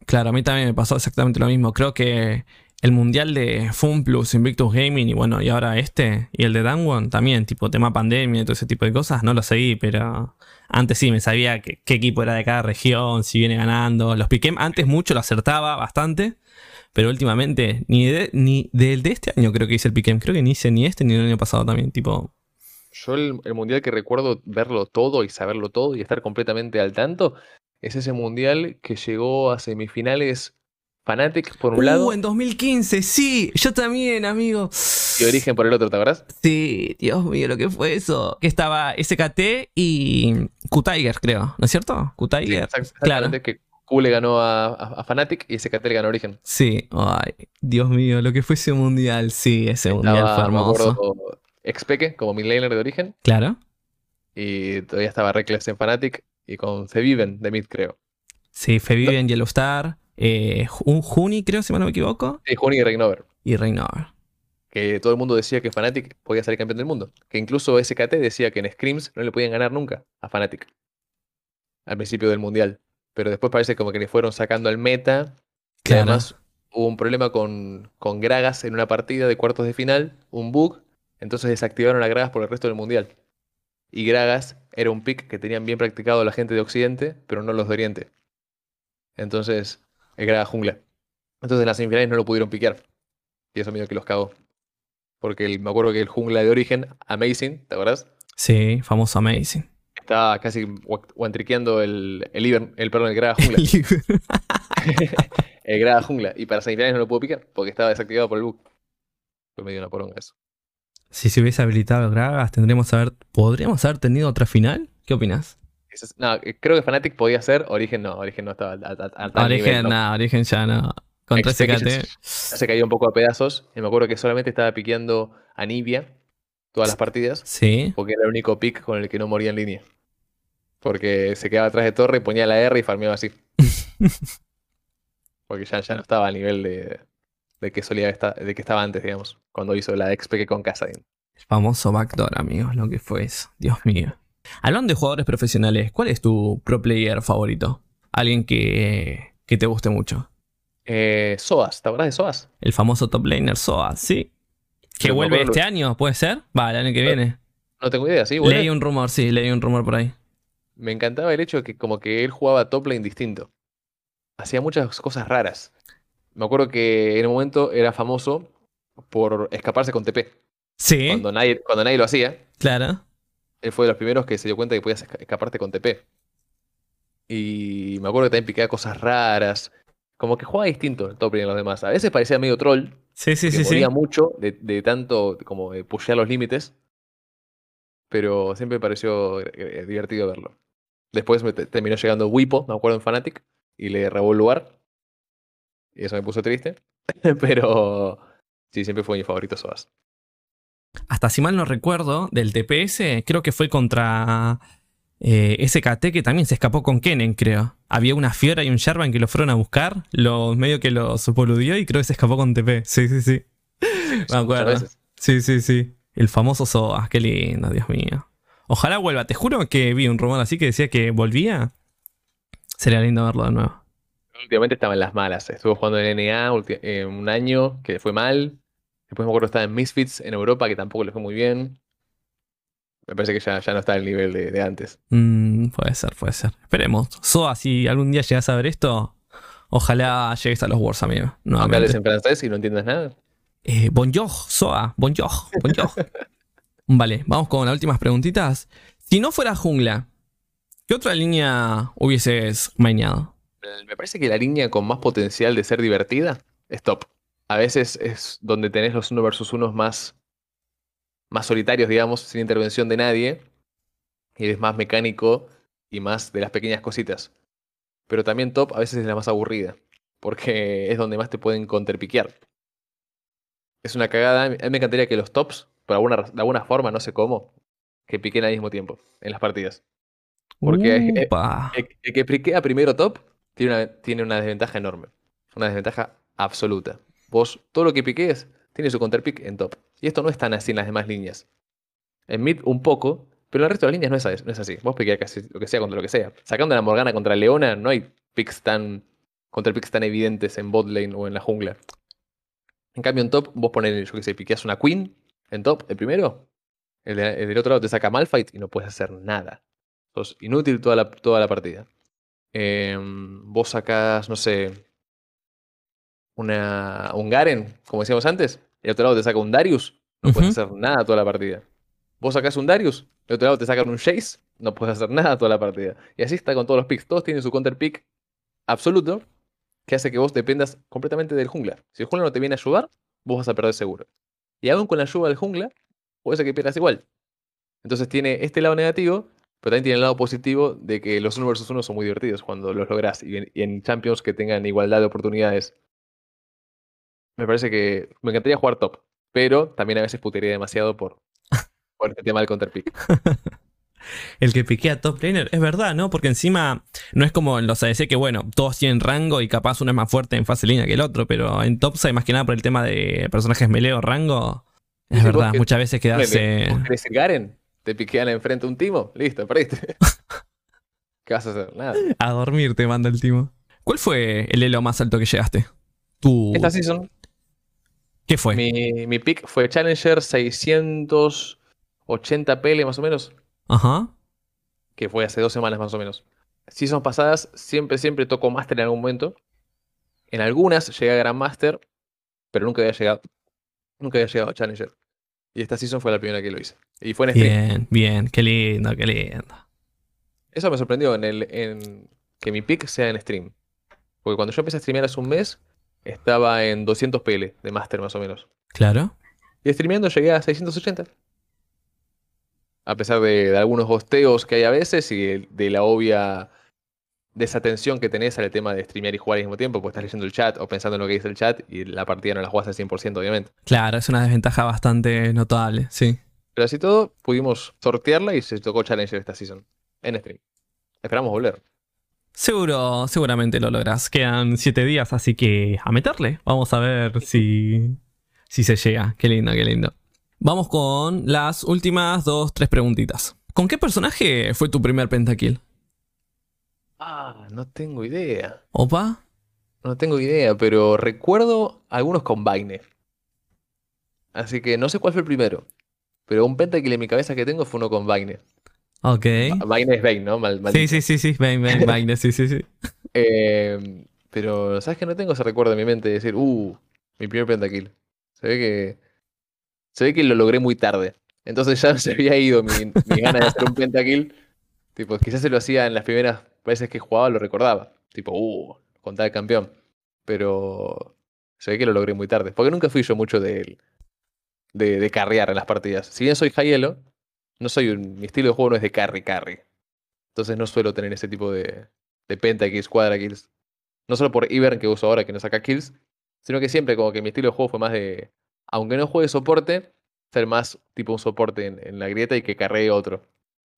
Claro, a mí también me pasó exactamente lo mismo. Creo que el mundial de Fun Plus, Invictus Gaming y bueno, y ahora este, y el de Danwon también, tipo tema pandemia y todo ese tipo de cosas, no lo seguí, pero antes sí me sabía qué, equipo era de cada región, si viene ganando. Los Piquem antes mucho lo acertaba bastante, pero últimamente, ni, ni del de este año creo que hice el Piquem, creo que ni hice ni este ni el año pasado también, tipo. Yo el mundial que recuerdo verlo todo y saberlo todo y estar completamente al tanto es ese mundial que llegó a semifinales Fanatic por un lado. Uh, en 2015, sí, yo también, amigo. ¿Y Origen por el otro, te acuerdas? Sí, Dios mío, lo que fue eso. Que estaba SKT y Q-Tiger, creo, ¿no es cierto? Q-Tiger. claro. que Q le ganó a, Fanatic y SKT le ganó a Origen. Sí, ay, Dios mío, lo que fue ese mundial, sí, ese mundial fue hermoso. Expeque como midlaner de Origen. Claro. Y todavía estaba Reckless en Fanatic y con Feviven de mid, creo. Sí, Feviven, Yellowstar eh, un Juni, creo, si no me equivoco. Sí, Juni y Reignover. Y Reignover. Que todo el mundo decía que Fnatic podía ser campeón del mundo. Que incluso SKT decía que en Scrims no le podían ganar nunca a Fnatic. Al principio del mundial. Pero después parece como que le fueron sacando al meta. Que además hubo un problema con, con Gragas en una partida de cuartos de final, un bug. Entonces desactivaron a Gragas por el resto del mundial. Y Gragas era un pick que tenían bien practicado la gente de Occidente, pero no los de Oriente. Entonces, el Graga Jungla. Entonces en las semifinales no lo pudieron piquear. Y eso medio que los cagó. Porque me acuerdo que el jungla de origen, Amazing, ¿te acuerdas? Sí, famoso Amazing. Estaba casi guantriqueando el, el, el, perdón, el Graga Jungla. el Graga Jungla. Y para semifinales no lo pudo picar porque estaba desactivado por el bug. Fue medio una poronga eso. Si se hubiese habilitado el Gragas, tendríamos haber, ¿podríamos haber tenido otra final? ¿Qué opinas? No, eh, creo que Fnatic podía ser, Origen no, Origen no estaba al, Origen no. Origen ya no. Contra SKT. Se caía un poco a pedazos. Y me acuerdo que solamente estaba piqueando a Nibia todas las partidas. Sí. Porque era el único pick con el que no moría en línea. Porque se quedaba atrás de torre, ponía la R y farmeaba así. porque ya, ya no estaba a nivel de, de que solía estar, de que estaba antes, digamos, cuando hizo la XP con Casadin. El famoso backdoor, amigos, lo que fue eso. Dios mío. Hablando de jugadores profesionales, ¿cuál es tu pro player favorito? alguien que, que te guste mucho. Eh, Soas, ¿te acuerdas de Soas? El famoso top laner Soas, sí. Que vuelve este lo- año, ¿puede ser? Va, el año que viene. No tengo idea, sí. Leí un rumor, sí, leí un rumor por ahí. Me encantaba el hecho de que como que él jugaba top lane distinto. Hacía muchas cosas raras. Me acuerdo que en un momento era famoso por escaparse con TP. Sí, Cuando nadie, cuando nadie lo hacía, claro. Él fue de los primeros que se dio cuenta que podías esca- escaparte con TP. Y me acuerdo que también picaba cosas raras. Como que jugaba distinto el top lane a los demás. A veces parecía medio troll, Sí, sí, que sí, sí. moría mucho de, de tanto como de pushear los límites. Pero siempre me pareció eh, divertido verlo. Después me te- terminó llegando Wipo, me acuerdo en Fnatic, y le robó el lugar. Y eso me puso triste. Pero sí, siempre fue mi favorito Soas. Hasta si mal no recuerdo, del TPS, creo que fue contra eh, SKT que también se escapó con Kennen, creo. Había una Fiora y un Sharvan que lo fueron a buscar, lo, medio que los boludió y creo que se escapó con TP. Sí, sí, sí. Me acuerdo. Sí, sí, sí. El famoso Soas, qué lindo, Dios mío. Ojalá vuelva. Te juro que vi un rumor así que decía que volvía. Sería lindo verlo de nuevo. Últimamente estaba en las malas. Estuvo jugando en NA eh, un año que fue mal. Después me acuerdo que estaba en Misfits en Europa, que tampoco le fue muy bien. Me parece que ya, ya no está al nivel de, de antes. Mm, puede ser, puede ser. Esperemos. Soa, si algún día llegas a ver esto, ojalá llegues a los Wars, amigo. Nuevamente. hables en francés y no entiendas nada. Eh, bonjour, Soa, bonjour, bonjour. vale, vamos con las últimas preguntitas. Si no fuera jungla, ¿qué otra línea hubieses maineado? Me parece que la línea con más potencial de ser divertida es top. A veces es donde tenés los uno versus unos más, más solitarios, digamos, sin intervención de nadie. Y es más mecánico y más de las pequeñas cositas. Pero también top a veces es la más aburrida. Porque es donde más te pueden counterpiquear. Es una cagada. A mí me encantaría que los tops, por alguna, de alguna forma, no sé cómo, que piquen al mismo tiempo en las partidas. Porque- el que piquea primero top tiene una, tiene una desventaja enorme. Una desventaja absoluta. Vos, todo lo que piquees, tiene su counterpick en top. Y esto no es tan así en las demás líneas. En mid un poco, pero en el resto de las líneas no es, es así. Vos piqueas casi lo que sea contra lo que sea. Sacando la Morgana contra Leona, no hay picks tan. counterpicks tan evidentes en bot lane o en la jungla. En cambio, en top, vos ponés, yo que sé, piqueas una Queen en top, el primero. El del otro lado te saca Malfight y no puedes hacer nada. Sos inútil toda la, toda la partida. Em, vos sacás, no sé, una, un Garen, como decíamos antes. El otro lado te saca un Darius, no puedes hacer nada toda la partida. Vos sacás un Darius, el otro lado te sacan un Jace, no puedes hacer nada toda la partida. Y así está con todos los picks. Todos tienen su counter pick absoluto que hace que vos dependas completamente del jungla. Si el jungla no te viene a ayudar, vos vas a perder seguro. Y aún con la ayuda del jungla, puede ser que pierdas igual. Entonces tiene este lado negativo, pero también tiene el lado positivo de que los 1 vs 1 son muy divertidos cuando los lográs. Y en, y en Champions que tengan igualdad de oportunidades. Me parece que me encantaría jugar top, pero también a veces putería demasiado por, por este tema del counter pick. El que piquea top laner, es verdad, ¿no? Porque encima no es como en los ADC que, bueno, todos tienen rango y capaz uno es más fuerte en fase línea que el otro, pero en top hay más que nada por el tema de personajes melee o rango. Es verdad, muchas veces quedarse. ¿Vos querés el Garen? Te piquean enfrente un timo, listo, perdiste. ¿Qué vas a hacer? Nada. A dormir te manda el timo. ¿Cuál fue el elo más alto que llegaste? Tú. Esta season ¿Qué fue? Mi, mi pick fue Challenger 680 PL más o menos, Ajá. que fue hace dos semanas más o menos. Seasons pasadas siempre, siempre toco Master en algún momento. En algunas llegué a Grandmaster, pero nunca había llegado, nunca había llegado a Challenger. Y esta season fue la primera que lo hice. Y fue en stream. Bien, bien, qué lindo, qué lindo. Eso me sorprendió en el, en que mi pick sea en stream. Porque cuando yo empecé a streamear hace un mes, estaba en 200 PL de Master más o menos. Claro. Y streameando llegué a 680. A pesar de, de algunos hosteos que hay a veces y de, de la obvia desatención que tenés al tema de streamear y jugar al mismo tiempo, porque estás leyendo el chat o pensando en lo que dice el chat y la partida no la jugás al 100%, obviamente. Claro, es una desventaja bastante notable, sí. Pero así todo, pudimos sortearla y se tocó Challenger esta season. En stream. Esperamos volver. Seguro, seguramente lo logras. Quedan siete días, así que a meterle. Vamos a ver si, si se llega. Qué lindo, qué lindo. Vamos con las últimas dos, tres preguntitas. ¿Con qué personaje fue tu primer pentakill? Ah, no tengo idea. ¿Opa? No tengo idea, pero recuerdo algunos con Vaine. Así que no sé cuál fue el primero. Pero un pentakill en mi cabeza que tengo fue uno con Vaine. Ok. Vaine es Vayne, ¿no? Mal, Sí, sí, sí, sí. Ven, ven, vaina, sí, sí, sí. Eh, pero, ¿sabes que No tengo ese recuerdo en mi mente de decir, uh, mi primer pentakill. Se ve que. Se ve que lo logré muy tarde. Entonces ya se había ido mi, mi gana de hacer un pentakill. Tipo, quizás se lo hacía en las primeras veces que jugaba, lo recordaba. Tipo, uh, contaba el campeón. Pero se ve que lo logré muy tarde. Porque nunca fui yo mucho de, de, de carrear en las partidas. Si bien soy high no soy un, mi estilo de juego no es de carry carry. Entonces no suelo tener ese tipo de, de pentakills, quadrakills. No solo por Ivern que uso ahora que no saca kills, sino que siempre como que mi estilo de juego fue más de, aunque no juegue soporte, ser más tipo un soporte en, en la grieta y que carree otro.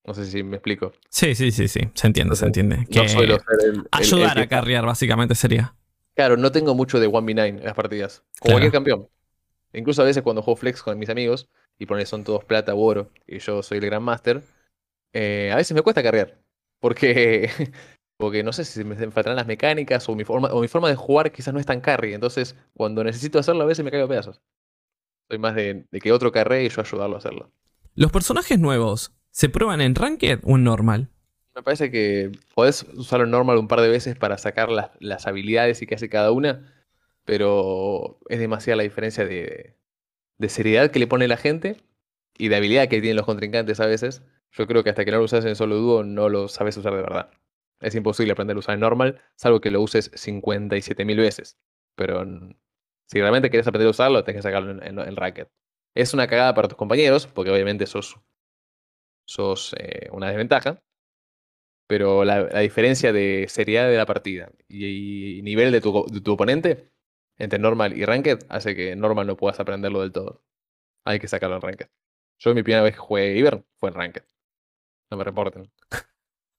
No sé si me explico. Sí, sí, sí, sí. Se entiende, se entiende. Que No suelo ser el, el- el ayudar a carrear, básicamente, sería. Claro, no tengo mucho de 1v9 en las partidas. Como Claro. cualquier campeón. Incluso a veces cuando juego flex con mis amigos, y ponen son todos plata u oro, y yo soy el Grandmaster, eh, a veces me cuesta carrear. Porque, porque no sé si me faltarán las mecánicas o mi, forma, o mi forma de jugar quizás no es tan carry. Entonces, cuando necesito hacerlo, a veces me caigo a pedazos. Soy más de, de que otro carree y yo ayudarlo a hacerlo. ¿Los personajes nuevos se prueban en Ranked o en normal? Me parece que podés usarlo en normal un par de veces para sacar las, las habilidades y qué hace cada una, pero es demasiada la diferencia de, de seriedad que le pone la gente y de habilidad que tienen los contrincantes a veces. Yo creo que hasta que no lo usas en solo dúo no lo sabes usar de verdad. Es imposible aprender a usar en normal, salvo que lo uses 57.000 veces. Pero si realmente quieres aprender a usarlo, tenés que sacarlo en, en, en Racket. Es una cagada para tus compañeros, porque obviamente sos, sos eh, una desventaja pero la, la diferencia de seriedad de la partida y, y nivel de tu, de tu oponente entre normal y ranked hace que normal no puedas aprenderlo del todo. Hay que sacarlo en ranked. Yo mi primera vez que jugué Iber fue en ranked. No me reporten.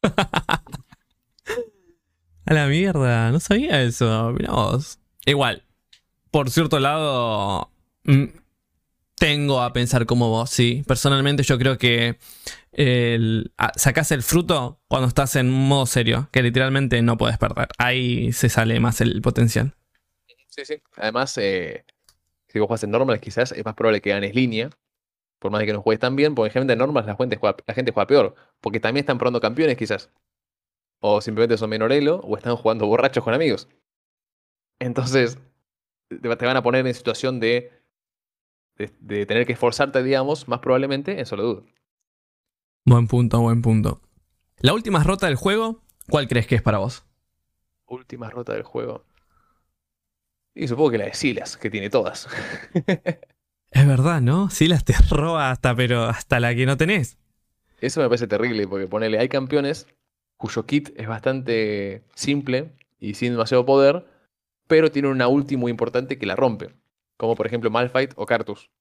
A la mierda, no sabía eso. Igual, por cierto lado, mm, tengo a pensar como vos, sí. Personalmente yo creo que el, el fruto cuando estás en modo serio, que literalmente no puedes perder. Ahí se sale más el potencial. Sí, sí. Además, eh, si vos juegas en normal, quizás es más probable que ganes línea. Por más de que no juegues tan bien, porque generalmente en normal la gente juega, la gente juega peor. Porque también están probando campeones, quizás. O simplemente son menor elo, o están jugando borrachos con amigos. Entonces, te van a poner en situación de, de, de tener que esforzarte, digamos, más probablemente en solo dudo. Buen punto, buen punto. La última rota del juego, ¿cuál crees que es para vos? Última rota del juego. Y supongo que la de Silas, que tiene todas. Es verdad, ¿no? Sí, las te roba hasta, pero hasta la que no tenés. Eso me parece terrible, porque ponele, hay campeones cuyo kit es bastante simple y sin demasiado poder, pero tienen una ulti muy importante que la rompe. Como por ejemplo Malphite o Cartus.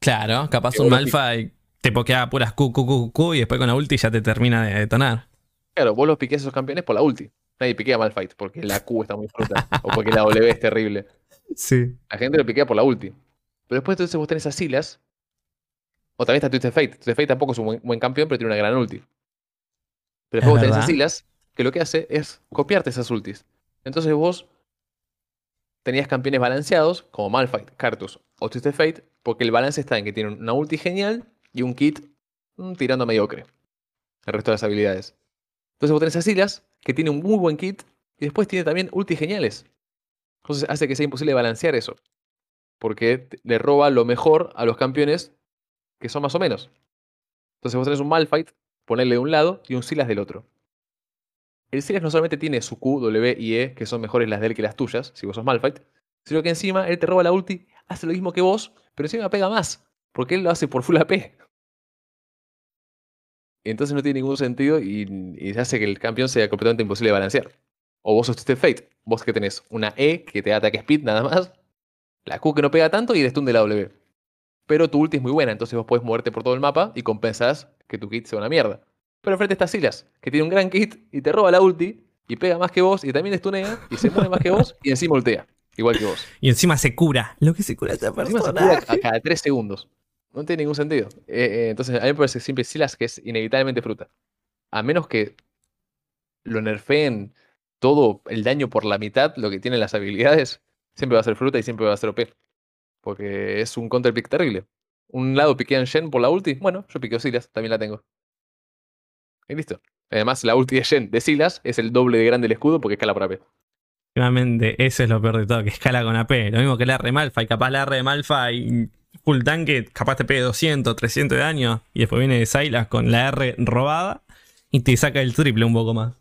Claro, capaz Que un Malphite te pokea puras Q, Q, Q, Q y después con la ulti ya te termina de detonar. Claro, vos los piqueas a esos campeones por la ulti. Nadie piquea a Malphite porque la Q está muy fruta. o porque la W es terrible. Sí. La gente lo piquea por la ulti. Pero después entonces vos tenés a Silas. O también está Twisted Fate. Twisted Fate tampoco es un buen, buen campeón, pero tiene una gran ulti. Pero Es después vos tenés a. Silas, que lo que hace es copiarte esas ultis. Entonces vos tenías campeones balanceados, como Malphite, Cartus o Twisted Fate, porque el balance está en que tienen una ulti genial y un kit mm, tirando a mediocre. El resto de las habilidades. Entonces vos tenés a Silas, que tiene un muy buen kit, y después tiene también ultis geniales. Entonces hace que sea imposible balancear eso. Porque le roba lo mejor a los campeones que son más o menos. Entonces vos tenés un Malphite, ponerle de un lado y un Silas del otro. El Silas no solamente tiene su Q, W y E, que son mejores las de él que las tuyas, si vos sos Malphite, sino que encima él te roba la ulti, hace lo mismo que vos, pero encima pega más, porque él lo hace por full AP. Entonces no tiene ningún sentido y, y hace que el campeón sea completamente imposible de balancear. O vos Twisted Fate, vos que tenés una E que te da ataque speed nada más, la Q que no pega tanto y el stun de la W. Pero tu ulti es muy buena, entonces vos podés moverte por todo el mapa y compensás que tu kit sea una mierda. Pero frente está Silas, que tiene un gran kit y te roba la ulti y pega más que vos y también stunea y se mueve más que vos y encima ultea, igual que vos. Y encima se cura. Lo que se cura esa Encima se persona. cura a cada 3 segundos. No tiene ningún sentido. Eh, eh, entonces, a mí me parece siempre Silas que es inevitablemente fruta. A menos que lo nerfeen todo el daño por la mitad, lo que tienen las habilidades, siempre va a ser fruta y siempre va a ser OP. Porque es un counter pick terrible. Un lado piquean Shen por la ulti. Bueno, yo piqueo Silas, también la tengo. Y listo. Además, la ulti de Shen de Silas es el doble de grande el escudo porque escala por AP. Realmente, eso es lo peor de todo, que escala con AP. Lo mismo que la R Malfa. Y capaz la R de Malfa y full tanque, capaz te pegue 200, 300 de daño. Y después viene Silas con la R robada y te saca el triple un poco más.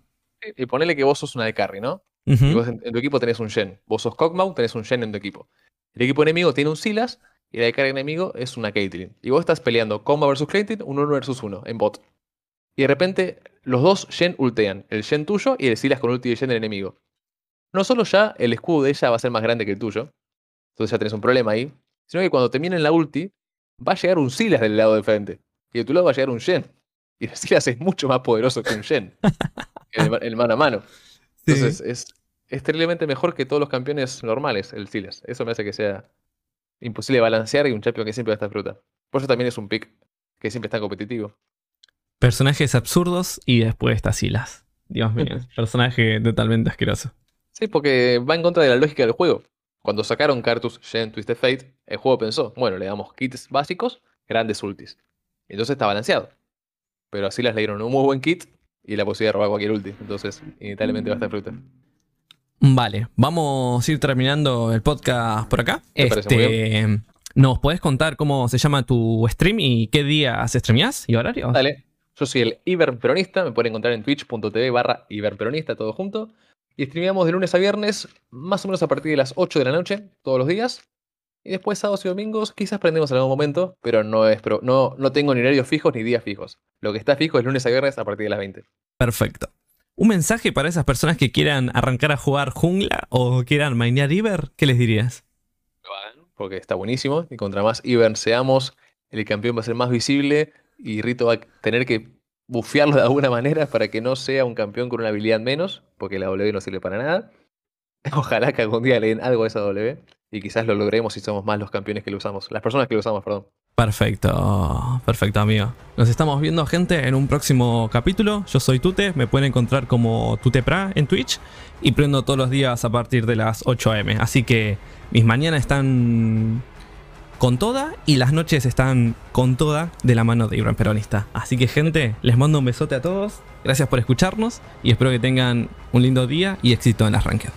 Y ponele que vos sos una de carry, ¿no? Y vos en, tu equipo tenés un Shen. Vos sos Kog'Maw, tenés un Shen en tu equipo. El equipo enemigo tiene un Silas y la de carry enemigo es una Caitlyn. Y vos estás peleando Kog'Maw versus Caitlyn, un 1 versus 1 en bot. Y de repente los dos Shen ultean. El Shen tuyo y el Silas con ulti de Shen del enemigo. No solo ya el escudo de ella va a ser más grande que el tuyo. Entonces ya tenés un problema ahí. Sino que cuando terminen la ulti, va a llegar un Silas del lado de frente. Y de tu lado va a llegar un Shen. Y el Silas es mucho más poderoso que un Shen. el, mano a mano. Entonces es, es terriblemente mejor que todos los campeones normales, el Silas. Eso me hace que sea imposible balancear y un champion que siempre va a estar fruta. Por eso también es un pick que siempre está competitivo. Personajes absurdos y después está Silas. Dios mío, personaje totalmente asqueroso. Sí, porque va en contra de la lógica del juego. Cuando sacaron Cartus Gen Twisted Fate, el juego pensó, bueno, le damos kits básicos, grandes ultis. Entonces está balanceado. Pero así las le dieron un muy buen kit y la posibilidad de robar cualquier ulti. Entonces, inevitablemente va a estar fruta. Vale, vamos a ir terminando el podcast por acá. Este, ¿Nos podés contar cómo se llama tu stream y qué días streameás y horarios? Dale. Yo soy el Iberperonista, me pueden encontrar en twitch.tv barra Iberperonista, todo junto. Y streameamos de lunes a viernes, más o menos a partir de las 8 de la noche, todos los días. Y después sábados y domingos, quizás prendemos en algún momento, pero no, es no, no tengo ni horarios fijos ni días fijos. Lo que está fijo es lunes a viernes a partir de las 20. Perfecto. ¿Un mensaje para esas personas que quieran arrancar a jugar jungla o quieran mainear Iber? ¿Qué les dirías? Porque está buenísimo y contra más Iber seamos, el campeón va a ser más visible y Rito va a tener que bufearlo de alguna manera para que no sea un campeón con una habilidad menos, porque la W no sirve para nada. Ojalá que algún día le den algo a esa W y quizás lo logremos si somos más los campeones que lo usamos, las personas que lo usamos, perdón. Perfecto, perfecto amigo. Nos estamos viendo gente en un próximo capítulo. Yo soy Tute, me pueden encontrar como Tutepra en Twitch y prendo todos los días a partir de las 8 am. Así que mis mañanas están con toda y las noches están con toda de la mano de Ibran Peronista. Así que gente, les mando un besote a todos. Gracias por escucharnos y espero que tengan un lindo día y éxito en las ranked.